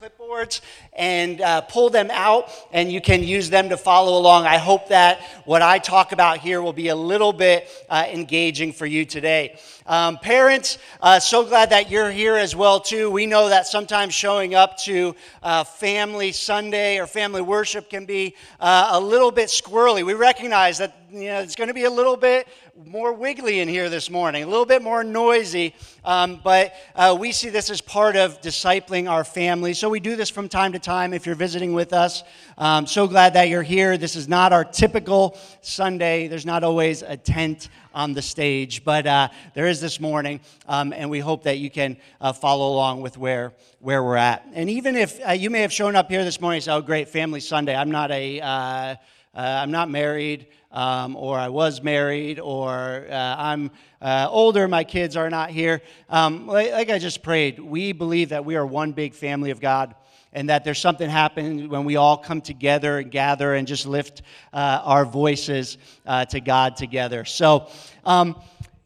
clipboards and uh, pull them out and you can use them to follow along. I hope that what i talk about here will be a little bit uh, engaging for you today. Um, parents uh, so glad that you're here as well too. We know that sometimes showing up to uh, family sunday or family worship can be uh, a little bit squirrely. We recognize that you know it's going to be a little bit more wiggly in here this morning, a little bit more noisy, um, but uh, we see this as part of discipling our family. So we do this from time to time if you're visiting with us. Um, so glad that you're here. This is not our typical Sunday, there's not always a tent on the stage, but uh, there is this morning, um, and we hope that you can uh, follow along with where, where we're at. And even if uh, you may have shown up here this morning and said, Oh, great, Family Sunday. I'm not a. Uh, I'm not married um, or I was married, or uh, I'm uh, older, my kids are not here. Um, like, like, I just prayed, we believe that we are one big family of God. And that there's something happening when we all come together and gather and just lift uh, our voices uh, to God together. So, um,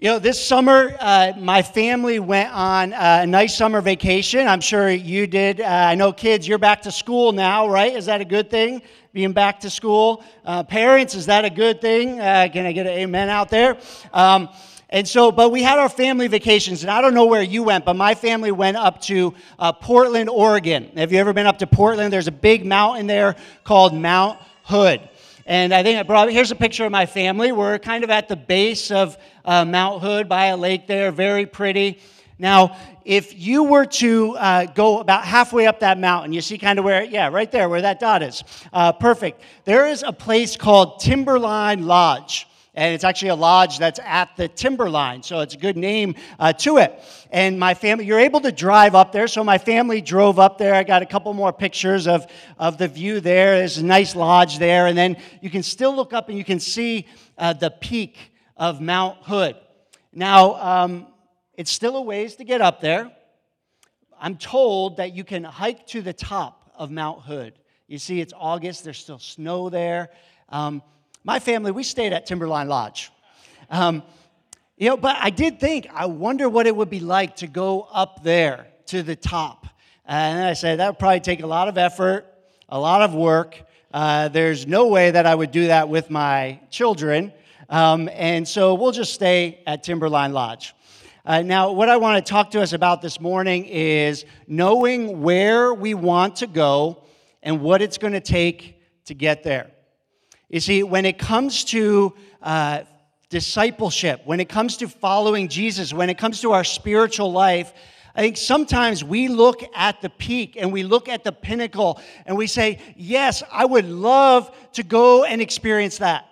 you know, this summer, uh, my family went on a nice summer vacation. I'm sure you did. Uh, I know kids, you're back to school now, right? Is that a good thing? being back to school. Uh, parents, is that a good thing? Uh, can I get an amen out there? Um, and so, but we had our family vacations, and I don't know where you went, but my family went up to uh, Portland, Oregon. Have you ever been up to Portland? There's a big mountain there called Mount Hood. And I think I brought, here's a picture of my family. We're kind of at the base of uh, Mount Hood by a lake there, very pretty. Now, if you were to uh, go about halfway up that mountain, you see kind of where, yeah, right there, where that dot is. Uh, perfect. There is a place called Timberline Lodge. And it's actually a lodge that's at the timberline, so it's a good name uh, to it. And my family, you're able to drive up there, so my family drove up there. I got a couple more pictures of, of the view there. There's a nice lodge there, and then you can still look up and you can see uh, the peak of Mount Hood. Now, um, it's still a ways to get up there. I'm told that you can hike to the top of Mount Hood. You see, it's August, there's still snow there. Um, my family, we stayed at Timberline Lodge. Um, you know, but I did think, I wonder what it would be like to go up there to the top. And I said, that would probably take a lot of effort, a lot of work. Uh, there's no way that I would do that with my children. Um, and so we'll just stay at Timberline Lodge. Uh, now, what I want to talk to us about this morning is knowing where we want to go and what it's going to take to get there. You see, when it comes to uh, discipleship, when it comes to following Jesus, when it comes to our spiritual life, I think sometimes we look at the peak and we look at the pinnacle and we say, Yes, I would love to go and experience that.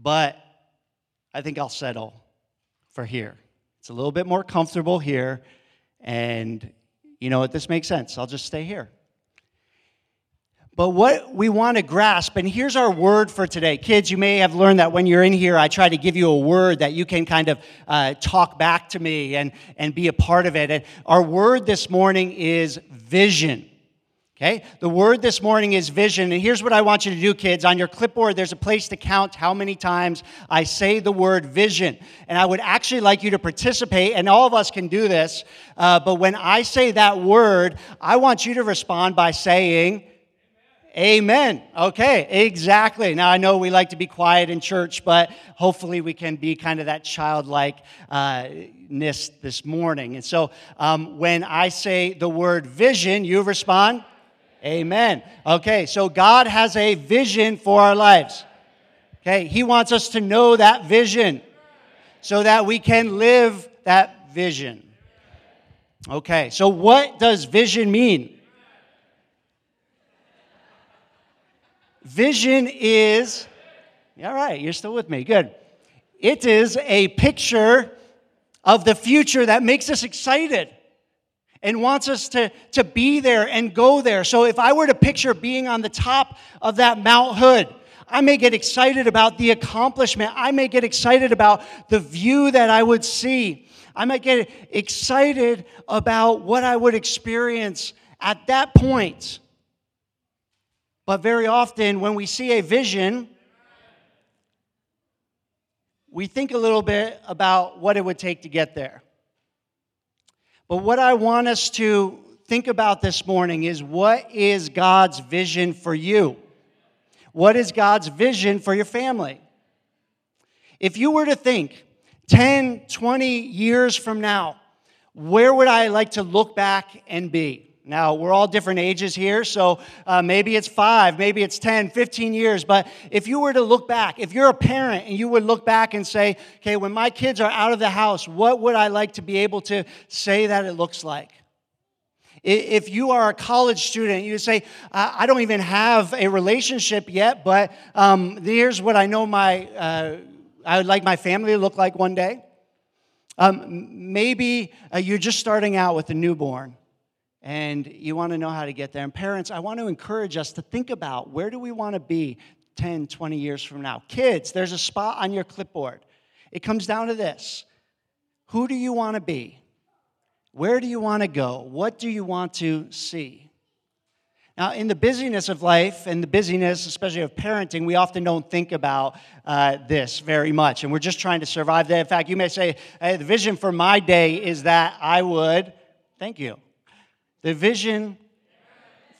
But I think I'll settle for here. It's a little bit more comfortable here. And you know what? This makes sense. I'll just stay here. But what we want to grasp, and here's our word for today. Kids, you may have learned that when you're in here, I try to give you a word that you can kind of uh, talk back to me and, and be a part of it. And our word this morning is vision. Okay? The word this morning is vision. And here's what I want you to do, kids. On your clipboard, there's a place to count how many times I say the word vision. And I would actually like you to participate, and all of us can do this. Uh, but when I say that word, I want you to respond by saying, Amen. Okay, exactly. Now, I know we like to be quiet in church, but hopefully we can be kind of that childlikeness uh, this morning. And so um, when I say the word vision, you respond, Amen. Okay, so God has a vision for our lives. Okay, He wants us to know that vision so that we can live that vision. Okay, so what does vision mean? Vision is, all right, you're still with me, good. It is a picture of the future that makes us excited and wants us to, to be there and go there. So if I were to picture being on the top of that Mount Hood, I may get excited about the accomplishment. I may get excited about the view that I would see. I might get excited about what I would experience at that point. But very often, when we see a vision, we think a little bit about what it would take to get there. But what I want us to think about this morning is what is God's vision for you? What is God's vision for your family? If you were to think 10, 20 years from now, where would I like to look back and be? Now, we're all different ages here, so uh, maybe it's five, maybe it's 10, 15 years. But if you were to look back, if you're a parent and you would look back and say, okay, when my kids are out of the house, what would I like to be able to say that it looks like? If you are a college student, you say, I don't even have a relationship yet, but um, here's what I know my, uh, I would like my family to look like one day. Um, maybe uh, you're just starting out with a newborn and you want to know how to get there. And parents, I want to encourage us to think about where do we want to be 10, 20 years from now. Kids, there's a spot on your clipboard. It comes down to this Who do you want to be? Where do you want to go? What do you want to see? Now, in the busyness of life and the busyness, especially of parenting, we often don't think about uh, this very much. And we're just trying to survive that. In fact, you may say, hey, the vision for my day is that I would, thank you, the vision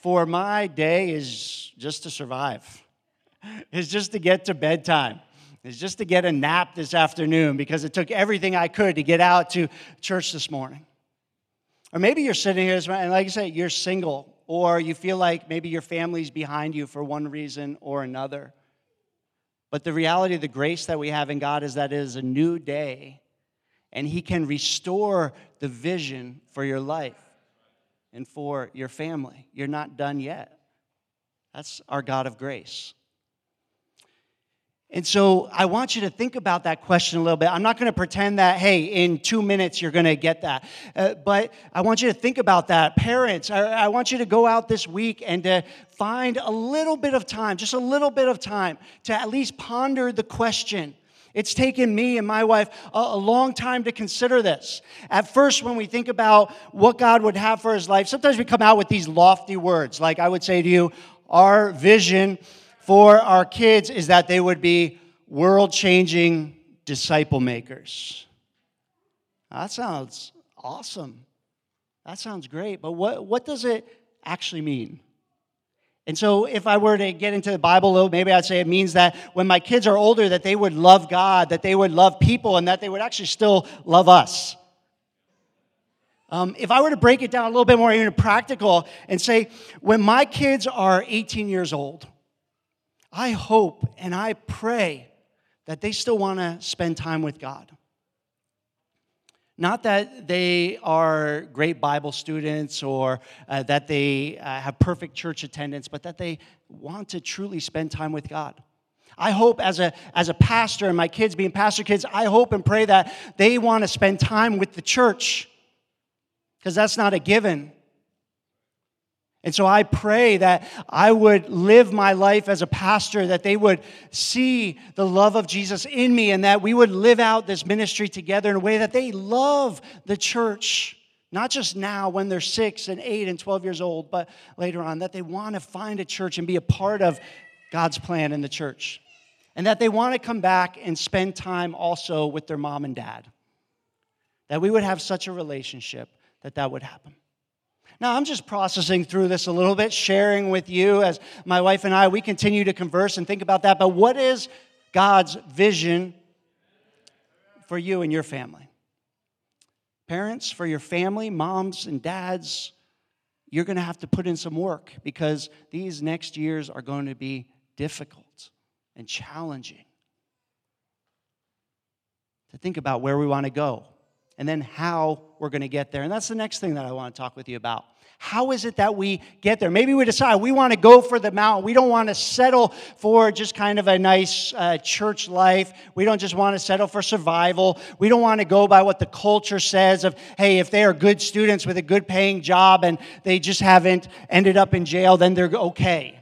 for my day is just to survive, is just to get to bedtime. Is just to get a nap this afternoon because it took everything I could to get out to church this morning. Or maybe you're sitting here, and like I said, you're single, or you feel like maybe your family's behind you for one reason or another. But the reality of the grace that we have in God is that it is a new day, and He can restore the vision for your life and for your family. You're not done yet. That's our God of grace. And so I want you to think about that question a little bit. I'm not going to pretend that, hey, in two minutes you're going to get that. Uh, but I want you to think about that. Parents, I, I, want you to go out this week and to find a little bit of time, just a little bit of time, to at least ponder the question it's taken me and my wife a, a, long time to consider this. At first, when we think about what God would have for his life, sometimes we come out with these lofty words. Like I would say to you, our vision for our kids is that they would be world changing disciple makers. That sounds awesome. That sounds great. But what, what does it actually mean? And so if I were to get into the Bible maybe I'd say it means that when my kids are older, that they would love God, that they would love people, and that they would actually still love us. Um, if I were to break it down a little bit more even practical and say, when my kids are 18 years old, I hope and I pray that they still want to spend time with God. Not that they are great Bible students or uh, that they uh, have perfect church attendance, but that they want to truly spend time with God. I hope as a, as a pastor and my kids being pastor kids, I hope and pray that they want to spend time with the church because that's not a given. And so I pray that I would live my life as a pastor, that they would see the love of Jesus in me, and that we would live out this ministry together in a way that they love the church, not just now when they're six and eight and 12 years old, but later on, that they want to find a church and be a part of God's plan in the church. And that they want to come back and spend time also with their mom and dad. That we would have such a relationship that that would happen. Now, I'm just processing through this a little bit, sharing with you as my wife and I, we continue to converse and think about that. But what is God's vision for you and your family? Parents, for your family, moms and dads, you're going to have to put in some work because these next years are going to be difficult and challenging. To think about where we want to go and then how we're going to get there. And that's the next thing that I want to talk with you about. How is it that we get there? Maybe we decide we want to go for the mountain. We don't want to settle for just kind of a nice uh, church life. We don't just want to settle for survival. We don't want to go by what the culture says of, hey, if they are good students with a good paying job and they just haven't ended up in jail, then they're okay.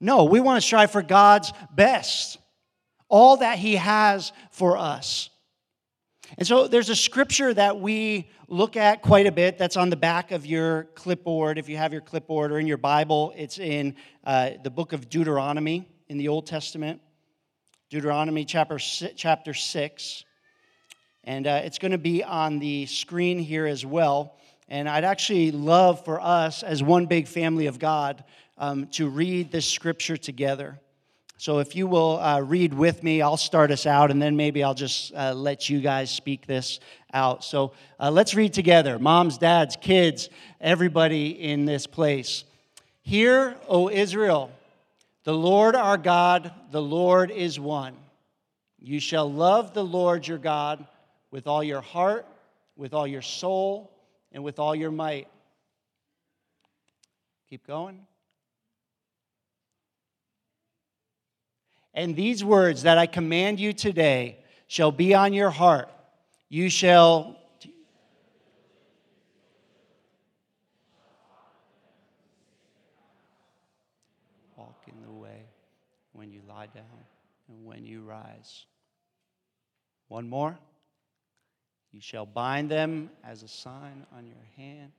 No, we want to strive for God's best, all that He has for us. And so there's a scripture that we look at quite a bit that's on the back of your clipboard. If you have your clipboard or in your Bible, it's in uh, the book of Deuteronomy in the Old Testament, Deuteronomy chapter, chapter 6. And uh, it's going to be on the screen here as well. And I'd actually love for us, as one big family of God, um, to read this scripture together. So if you will uh, read with me, I'll start us out, and then maybe I'll just uh, let you guys speak this out. So uh, let's read together moms, dads, kids, everybody in this place. Hear, O Israel, the Lord our God, the Lord is one. You shall love the Lord your God with all your heart, with all your soul, and with all your might. Keep going. And these words that I command you today shall be on your heart. You shall walk in the way when you lie down and when you rise. One more. You shall bind them as a sign on your hand.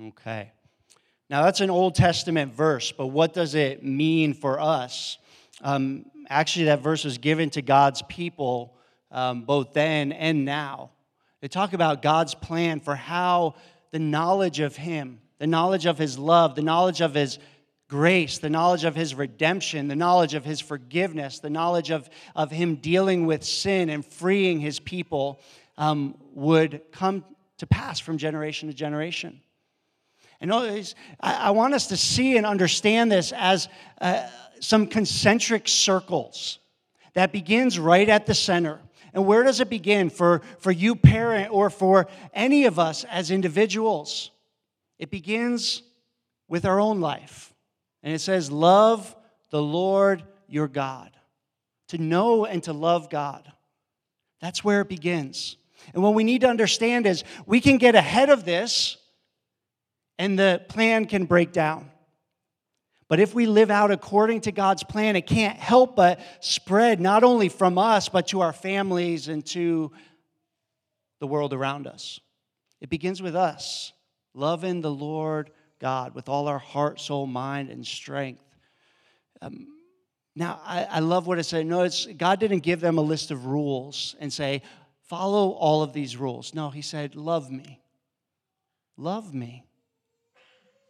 Okay. Now, that's an Old Testament verse, but what does it mean for us? Um, actually, that verse was given to God's people um, both then and now. They talk about God's plan for how the knowledge of Him, the knowledge of His love, the knowledge of His grace, the knowledge of His redemption, the knowledge of His forgiveness, the knowledge of, of Him dealing with sin and freeing His people um, would come to pass from generation to generation. And I want us to see and understand this as uh, some concentric circles that begins right at the center. And where does it begin for, for you, parent, or for any of us as individuals? It begins with our own life. And it says, Love the Lord your God. To know and to love God. That's where it begins. And what we need to understand is we can get ahead of this and the plan can break down. But if we live out according to God's plan, it can't help but spread not only from us, but to our families and to the world around us. It begins with us, loving the Lord God with all our heart, soul, mind, and strength. Um, now, I, I, love what it said. Notice God didn't give them a list of rules and say, follow all of these rules. No, He said, love me. Love me.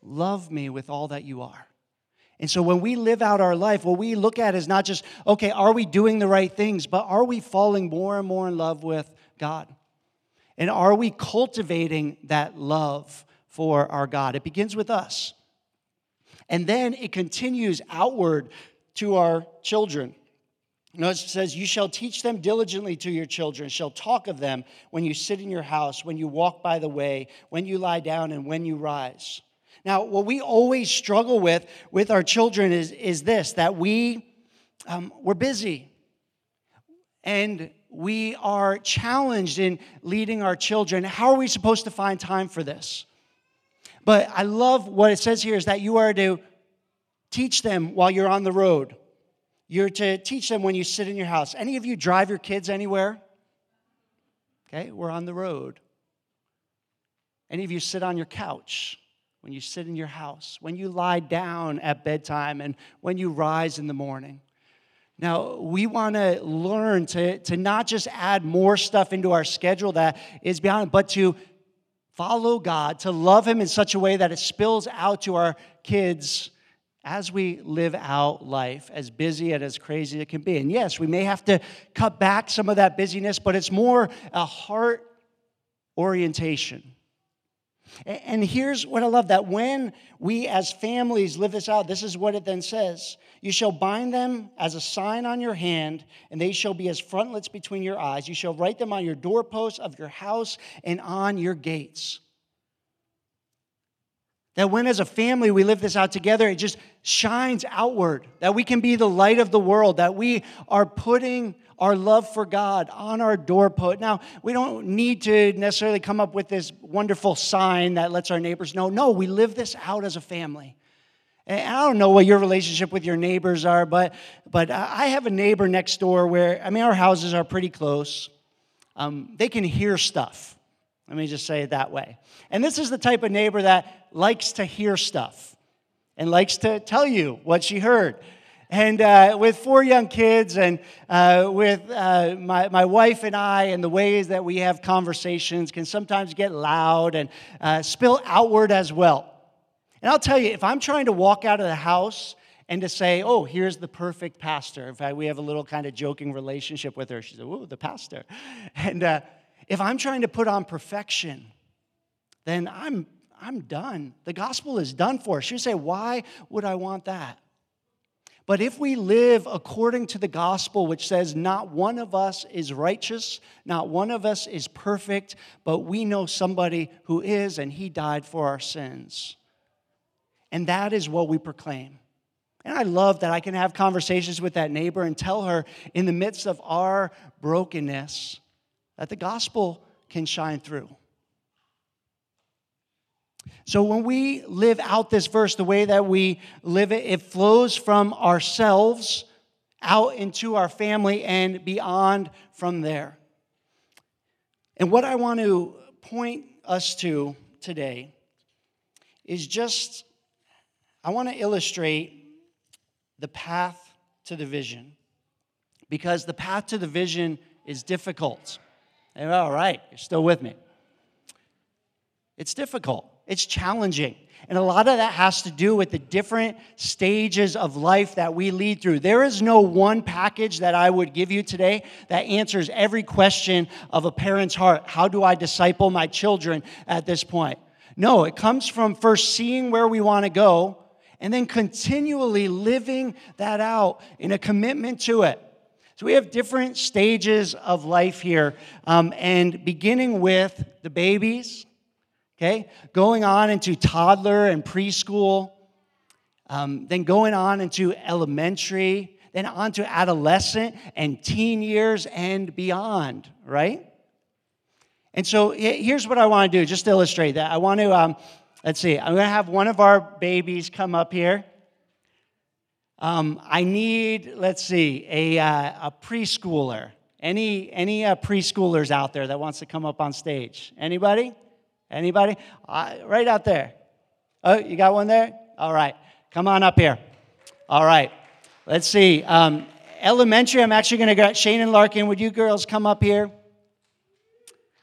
Love me with all that you are. And so when we live out our life, what we look at is not just, okay, are we doing the right things, but are we falling more and more in love with God? And are we cultivating that love for our God? It begins with us. And then it continues outward to our children. Notice it says, You shall teach them diligently to your children, shall talk of them when you sit in your house, when you walk by the way, when you lie down, and when you rise. Now, what we always struggle with with our children is, is this that we, um, we're busy and we are challenged in leading our children. How are we supposed to find time for this? But I love what it says here is that you are to teach them while you're on the road. You're to teach them when you sit in your house. Any of you drive your kids anywhere? Okay, we're on the road. Any of you sit on your couch? When you sit in your house, when you lie down at bedtime, and when you rise in the morning. Now, we want to learn to, to not just add more stuff into our schedule that is beyond, but to follow God, to love Him in such a way that it spills out to our kids as we live out life, as busy and as crazy as it can be. And yes, we may have to cut back some of that busyness, but it's more a heart orientation and here's what I love that when we as families live this out, this is what it then says You shall bind them as a sign on your hand, and they shall be as frontlets between your eyes. You shall write them on your doorposts of your house and on your gates. That when as a family we live this out together, it just shines outward. That we can be the light of the world. That we are putting our love for God on our doorpost. Now, we don't need to necessarily come up with this wonderful sign that lets our neighbors know. No, we live this out as a family. And I don't know what your relationship with your neighbors are, but, but I have a neighbor next door where, I mean, our houses are pretty close. Um, they can hear stuff. Let me just say it that way. And this is the type of neighbor that likes to hear stuff and likes to tell you what she heard. And uh, with four young kids, and uh, with uh, my, my wife and I, and the ways that we have conversations can sometimes get loud and uh, spill outward as well. And I'll tell you, if I'm trying to walk out of the house and to say, oh, here's the perfect pastor. In fact, we have a little kind of joking relationship with her. She said, oh, the pastor. And uh, if I'm trying to put on perfection, then I'm, I'm done. The gospel is done for. She would say, why would I want that? But if we live according to the gospel, which says not one of us is righteous, not one of us is perfect, but we know somebody who is, and he died for our sins. And that is what we proclaim. And I love that I can have conversations with that neighbor and tell her in the midst of our brokenness that the gospel can shine through. So when we live out this verse the way that we live it, it flows from ourselves out into our family and beyond from there. And what I want to point us to today is just, I want to illustrate the path to the vision. Because the path to the vision is difficult. All right, you're still with me. It's difficult. It's challenging. And a lot of that has to do with the different stages of life that we lead through. There is no one package that I would give you today that answers every question of a parent's heart. How do I disciple my children at this point? No, it comes from first seeing where we want to go and then continually living that out in a commitment to it. So we have different stages of life here, um, and beginning with the babies, okay? Going on into toddler and preschool, um, then going on into elementary, then on to adolescent and teen years and beyond, right? And so here's what I want to do, just to illustrate that. I want to, um, let's see, I'm going to have one of our babies come up here. Um, I need, let's see, a, uh, a preschooler. Any, any uh, preschoolers out there that wants to come up on stage? Anybody? Anybody? Uh, right out there. Oh, you got one there? All right. Come on up here. All right. Let's see. Um, elementary, I'm actually going to get Shane and Larkin. Would you girls come up here?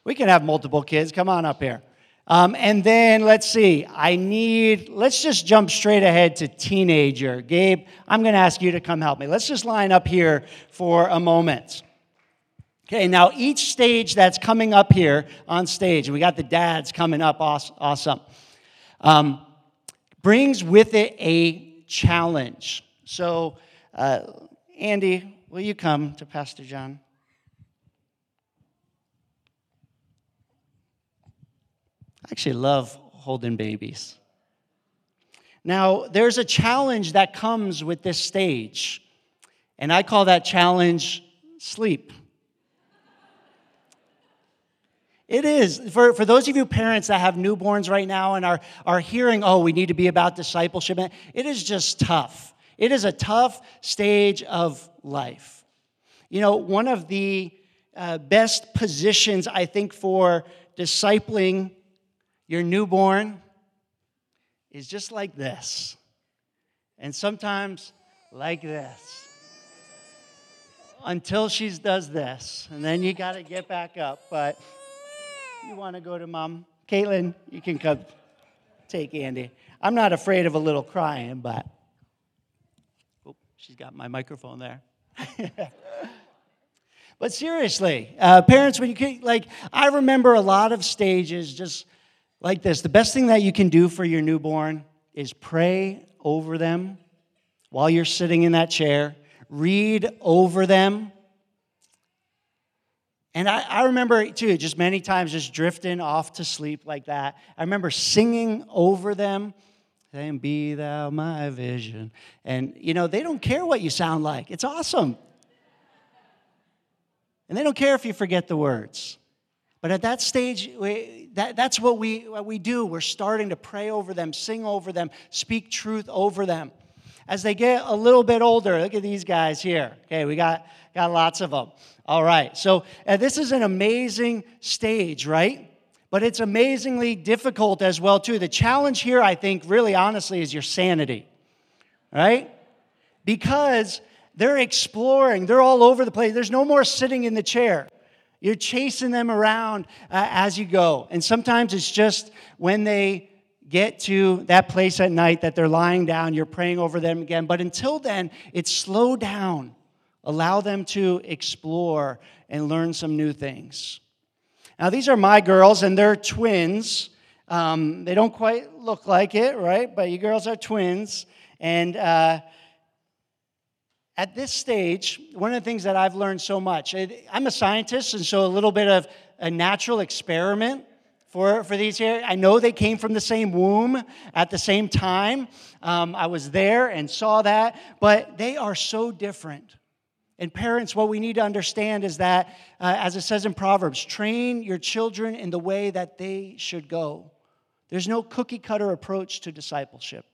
We can have multiple kids. Come on up here. Um, and then let's see. I need, let's just jump straight ahead to teenager. Gabe, I'm going to ask you to come help me. Let's just line up here for a moment. Okay, now each stage that's coming up here on stage, we got the dads coming up, awesome, um, brings with it a challenge. So, uh, Andy, will you come to Pastor John? I actually love holding babies. Now, there's a challenge that comes with this stage, and I call that challenge sleep. It is. For, for those of you parents that have newborns right now and are, are hearing, oh, we need to be about discipleship, it is just tough. It is a tough stage of life. You know, one of the uh, best positions, I think, for discipling your newborn is just like this, and sometimes like this. Until she does this, and then you got to get back up. But you want to go to mom? Caitlin, you can come take Andy. I'm not afraid of a little crying, but oh, she's got my microphone there. but seriously, uh, parents, when you can, like, I remember a lot of stages just like this. The best thing that you can do for your newborn is pray over them while you're sitting in that chair, read over them and I, I, remember too, just many times just drifting off to sleep like that. I remember singing over them, saying, Be thou my vision. And, you know, they don't care what you sound like. It's awesome. And they don't care if you forget the words. But at that stage, we, that, that's what we, what we do. We're starting to pray over them, sing over them, speak truth over them. As they get a little bit older, look at these guys here. Okay, we got, got lots of them. All right, so uh, this is an amazing stage, right? But it's amazingly difficult as well, too. The challenge here, I think, really honestly, is your sanity, right? because they're exploring, they're all over the place. There's no more sitting in the chair. You're chasing them around uh, as you go. And sometimes it's just when they get to that place at night that they're lying down, you're praying over them again. But until then, it's slow down. Allow them to explore and learn some new things. Now, these are my girls, and they're twins. Um, they don't quite look like it, right? But you girls are twins. And uh, at this stage, one of the things that I've learned so much, I'm a scientist, and so a little bit of a natural experiment for, for these here. I know they came from the same womb at the same time. Um, I was there and saw that, but they are so different. And parents, what we need to understand is that, uh, as it says in Proverbs, train your children in the way that they should go. There's no cookie cutter approach to discipleship.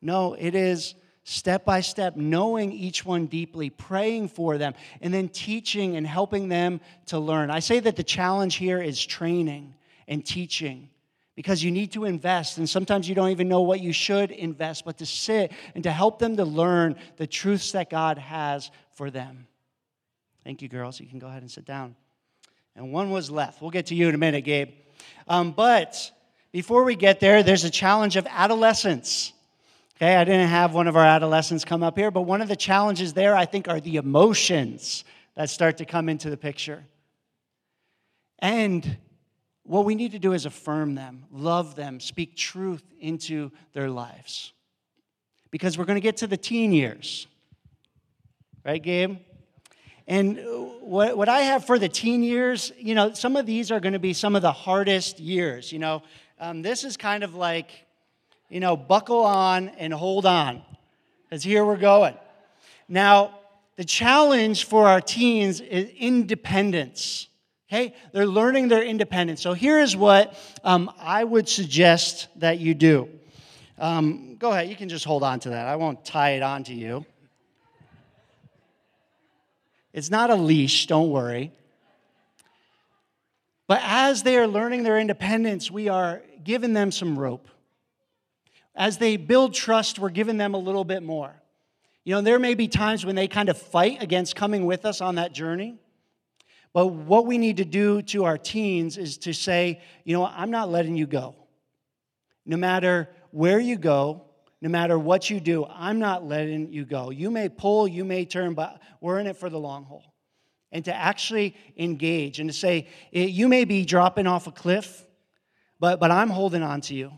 No, it is step by step, knowing each one deeply, praying for them, and then teaching and helping them to learn. I say that the challenge here is training and teaching because you need to invest and sometimes you don't even know what you should invest but to sit and to help them to learn the truths that god has for them. Thank you girls. You can go ahead and sit down. And one was left. We'll get to you in a minute gabe. Um, but before we get there there's a challenge of adolescence okay i didn't have one of our adolescents come up here but one of the challenges there i think are the emotions that start to come into the picture and what we need to do is affirm them, love them, speak truth into their lives. Because we're going to get to the teen years. Right, Gabe? And what, what I have for the teen years, you know, some of these are going to be some of the hardest years. You know, um, this is kind of like, you know, buckle on and hold on, because here we're going. Now, the challenge for our teens is independence. Okay? They're learning their independence. So here is what um, I would suggest that you do. Um, go ahead, you can just hold on to that. I won't tie it on to you. It's not a leash, don't worry. But as they are learning their independence, we are giving them some rope. As they build trust, we're giving them a little bit more. You know, there may be times when they kind of fight against coming with us on that journey. But what we need to do to our teens is to say, you know, I'm not letting you go. No matter where you go, no matter what you do, I'm not letting you go. You may pull, you may turn, but we're in it for the long haul. And to actually engage and to say, you may be dropping off a cliff, but, but I'm holding on to you.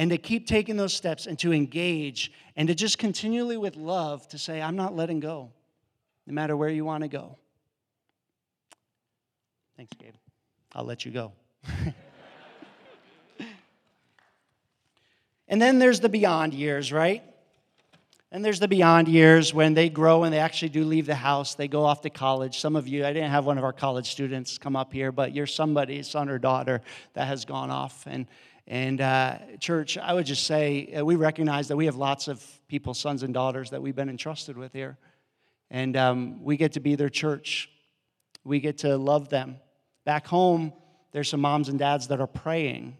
And to keep taking those steps and to engage and to just continually with love to say, I'm not letting go, no matter where you want to go. Thanks, Gabe. I'll let you go. and then there's the beyond years, right? And there's the beyond years when they grow and they actually do leave the house. They go off to college. Some of you, I didn't have one of our college students come up here, but you're somebody's son or daughter that has gone off. And, and uh, church, I would just say uh, we recognize that we have lots of people, sons and daughters, that we've been entrusted with here. And um, we get to be their church, we get to love them. Back home, there's some moms and dads that are praying.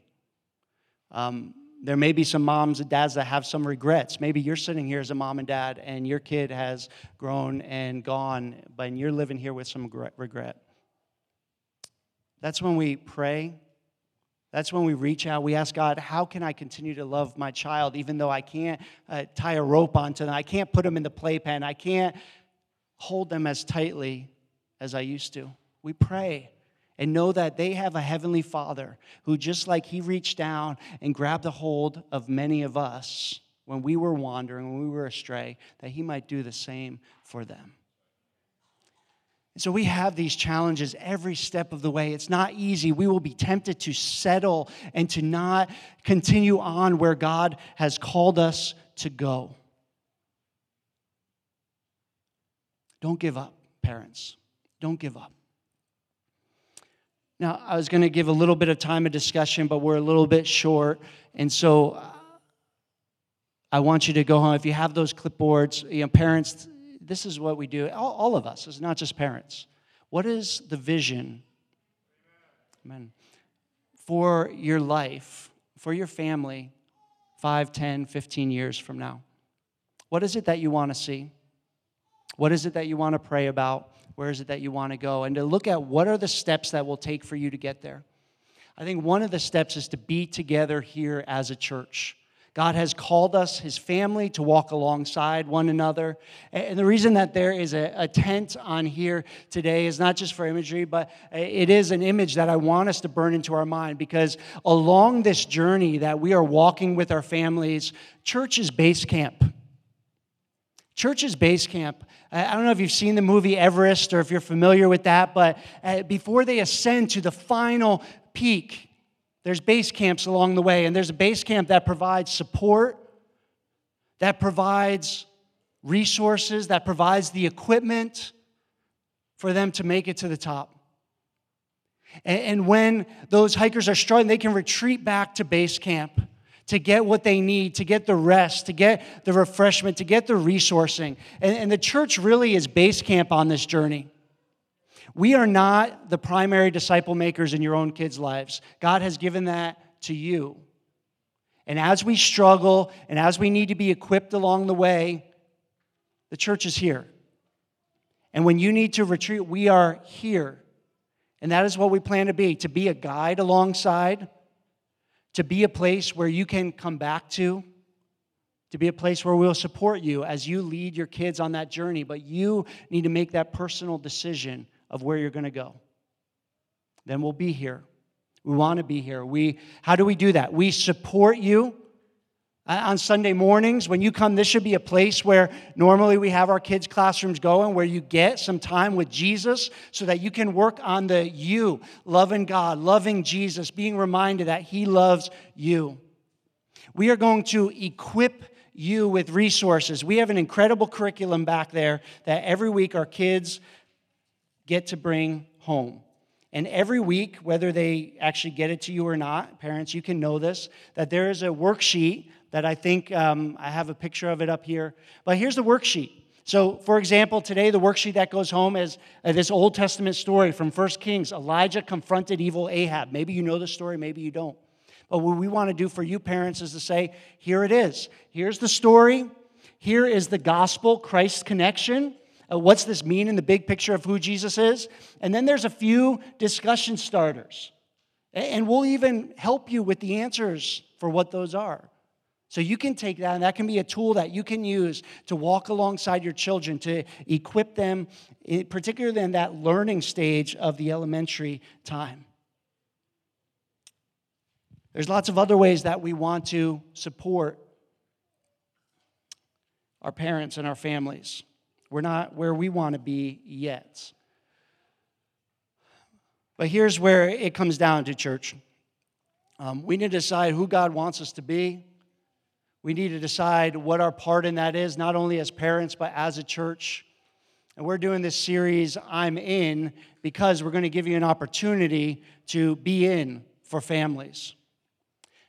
Um, there may be some moms and dads that have some regrets. Maybe you're sitting here as a mom and dad, and your kid has grown and gone, but you're living here with some regret. That's when we pray. That's when we reach out. We ask God, how can I continue to love my child, even though I can't uh, tie a rope onto them? I can't put them in the playpen. I can't hold them as tightly as I used to. We pray and know that they have a heavenly Father who, just like He reached down and grabbed a hold of many of us when we were wandering, when we were astray, that He might do the same for them. And so we have these challenges every step of the way. It's not easy. We will be tempted to settle and to not continue on where God has called us to go. Don't give up, parents. Don't give up. Now, I was going to give a little bit of time of discussion, but we're a little bit short. And so uh, I want you to go home. If you have those clipboards, you know, parents, this is what we do. All, all of us, it's not just parents. What is the vision? Amen. For your life, for your family, 5, 10, 15 years from now? What is it that you want to see? What is it that you want to pray about? Where is it that you want to go? And to look at what are the steps that will take for you to get there. I think one of the steps is to be together here as a church. God has called us, his family, to walk alongside one another. And the reason that there is a, a, tent on here today is not just for imagery, but it is an image that I want us to burn into our mind because along this journey that we are walking with our families, church is base camp. Church is base camp. I don't know if you've seen the movie Everest or if you're familiar with that, but uh, before they ascend to the final peak, there's base camps along the way, and there's a base camp that provides support, that provides resources, that provides the equipment for them to make it to the top. And, when those hikers are struggling, they can retreat back to base camp to get what they need, to get the rest, to get the refreshment, to get the resourcing. And, the church really is base camp on this journey. We are not the primary disciple makers in your own kids' lives. God has given that to you. And as we struggle and as we need to be equipped along the way, the church is here. And when you need to retreat, we are here. And that is what we plan to be to be a guide alongside, to be a place where you can come back to, to be a place where we'll support you as you lead your kids on that journey. But you need to make that personal decision of where you're going to go. Then we'll be here. We want to be here. We, how do we do that? We support you uh, on Sunday mornings. When you come, this should be a place where normally we have our kids' classrooms going, where you get some time with Jesus so that you can work on the you, loving God, loving Jesus, being reminded that He loves you. We are going to equip you with resources. We have an incredible curriculum back there that every week our kids get to bring home. And every week, whether they actually get it to you or not, parents, you can know this, that there is a worksheet that I think um, I have a picture of it up here. But here's the worksheet. So, for example, today the worksheet that goes home is uh, this Old Testament story from 1 Kings. Elijah confronted evil Ahab. Maybe you know the story, maybe you don't. But what we want to do for you parents is to say, here it is. Here's the story. Here is the gospel, Christ's connection. Uh, what's this mean in the big picture of who Jesus is? And then there's a few discussion starters. And we'll even help you with the answers for what those are. So you can take that, and that can be a tool that you can use to walk alongside your children, to equip them, particularly in that learning stage of the elementary time. There's lots of other ways that we want to support our parents and our families. We're not where we want to be yet. But here's where it comes down to, church. Um, we need to decide who God wants us to be. We need to decide what our part in that is, not only as parents, but as a church. And we're doing this series, I'm In, because we're going to give you an opportunity to be in for families.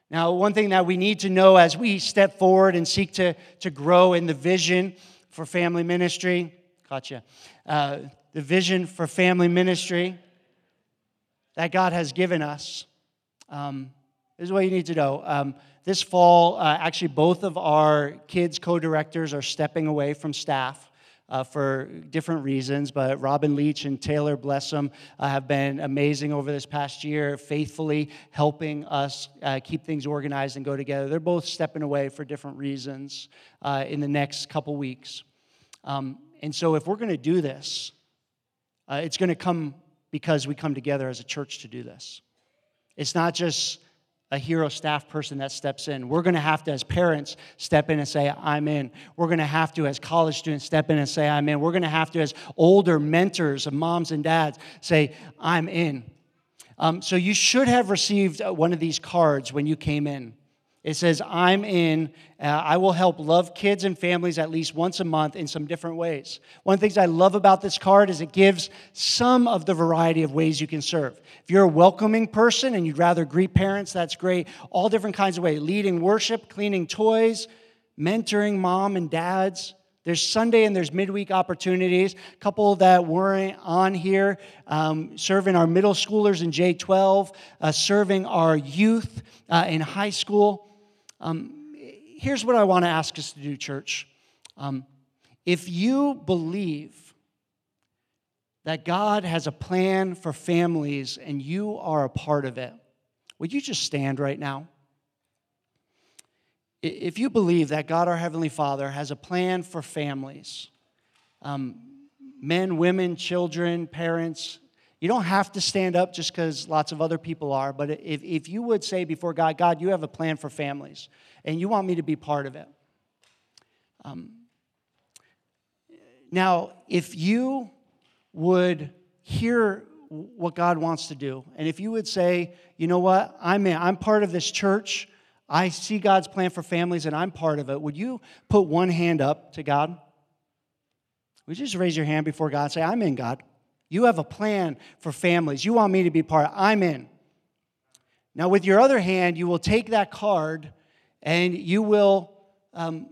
Now, one thing that we need to know as we step forward and seek to, to grow in the vision for family ministry. Gotcha. Uh, the vision for family ministry that God has given us. Um, this is what you need to know. Um, this fall, uh, actually, both of our kids' co directors are stepping away from staff. Uh, for different reasons, but Robin Leach and Taylor Blessum uh, have been amazing over this past year, faithfully helping us uh, keep things organized and go together. They're both stepping away for different reasons uh, in the next couple weeks. Um, and so, if we're going to do this, uh, it's going to come because we come together as a church to do this. It's not just a hero staff person that steps in. We're going to have to, as parents, step in and say, I'm in. We're going to have to, as college students, step in and say, I'm in. We're going to have to, as older mentors of moms and dads, say, I'm in. Um, so you should have received uh, one of these cards when you came in. It says, I'm in. Uh, I will help love kids and families at least once a month in some different ways. One of the things I love about this card is it gives some of the variety of ways you can serve. If you're a welcoming person and you'd rather greet parents, that's great. All different kinds of ways leading worship, cleaning toys, mentoring mom and dads. There's Sunday and there's midweek opportunities. A couple that weren't on here, um, serving our middle schoolers in J12, uh, serving our youth uh, in high school. Um, here's what I want to ask us to do, church. Um, if you believe that God has a plan for families and you are a part of it, would you just stand right now? If you believe that God, our Heavenly Father, has a plan for families, um, men, women, children, parents, you don't have to stand up just because lots of other people are, but if, if you would say before God, God, you have a plan for families and you want me to be part of it. Um, now, if you would hear what God wants to do, and if you would say, you know what, I'm, in, I'm part of this church, I see God's plan for families and I'm part of it, would you put one hand up to God? Would you just raise your hand before God and say, I'm in, God? You have a plan for families. You want me to be part. I'm in. Now, with your other hand, you will take that card and you will um,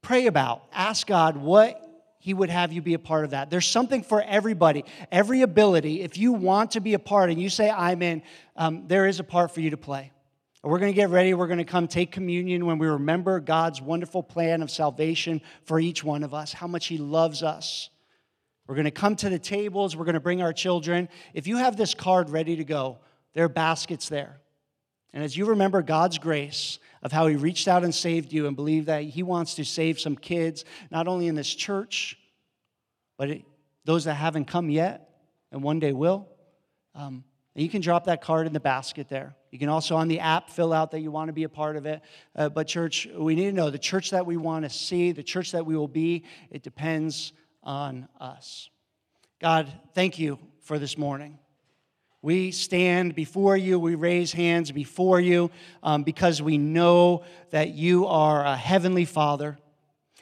pray about, ask God what He would have you be a part of that. There's something for everybody, every ability. If you want to be a part and you say, I'm in, um, there is a part for you to play. We're going to get ready. We're going to come take communion when we remember God's wonderful plan of salvation for each one of us, how much He loves us. We're going to come to the tables. We're going to bring our children. If you have this card ready to go, there are baskets there. And as you remember God's grace of how He reached out and saved you and believe that He wants to save some kids, not only in this church, but it, those that haven't come yet and one day will, um, you can drop that card in the basket there. You can also on the app fill out that you want to be a part of it. Uh, but, church, we need to know the church that we want to see, the church that we will be, it depends on us. God, thank you for this morning. We stand before you, we raise hands before you um, because we know that you are a heavenly Father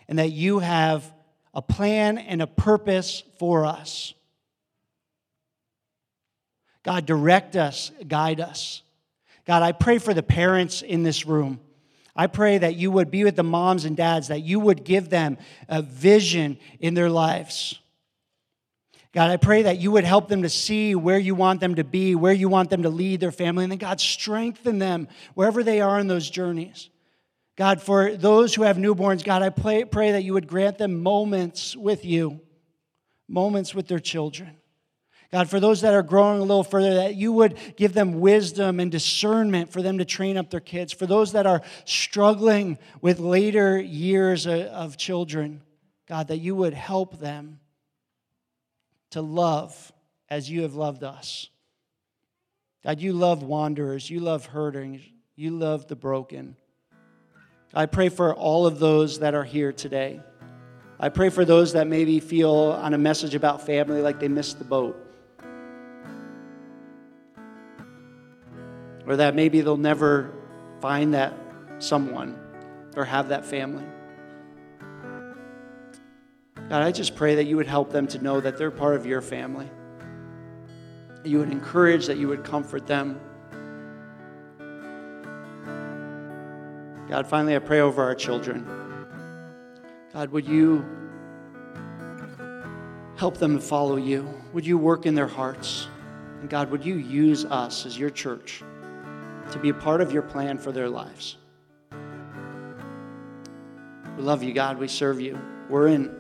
and that you have a plan and a purpose for us. God, direct us, guide us. God, I pray for the parents in this room. I pray that you would be with the moms and dads, that you would give them a vision in their lives. God, I pray that you would help them to see where you want them to be, where you want them to lead their family, and then, God, strengthen them wherever they are in those journeys. God, for those who have newborns, God, I pray, that you would grant them moments with you, moments with their children. God, for those that are growing a little further, that you would give them wisdom and discernment for them to train up their kids. For those that are struggling with later years of children, God, that you would help them to love as you have loved us. God, you love wanderers, you love hurting, you love the broken. I pray for all of those that are here today. I pray for those that maybe feel on a message about family like they missed the boat. Or that maybe they'll never find that someone or have that family. God, I just pray that you would help them to know that they're part of your family. You would encourage, that you would comfort them. God, finally, I pray over our children. God, would you help them to follow you? Would you work in their hearts? And God, would you use us as your church? To be a part of your plan for their lives. We love you, God. We serve you. We're in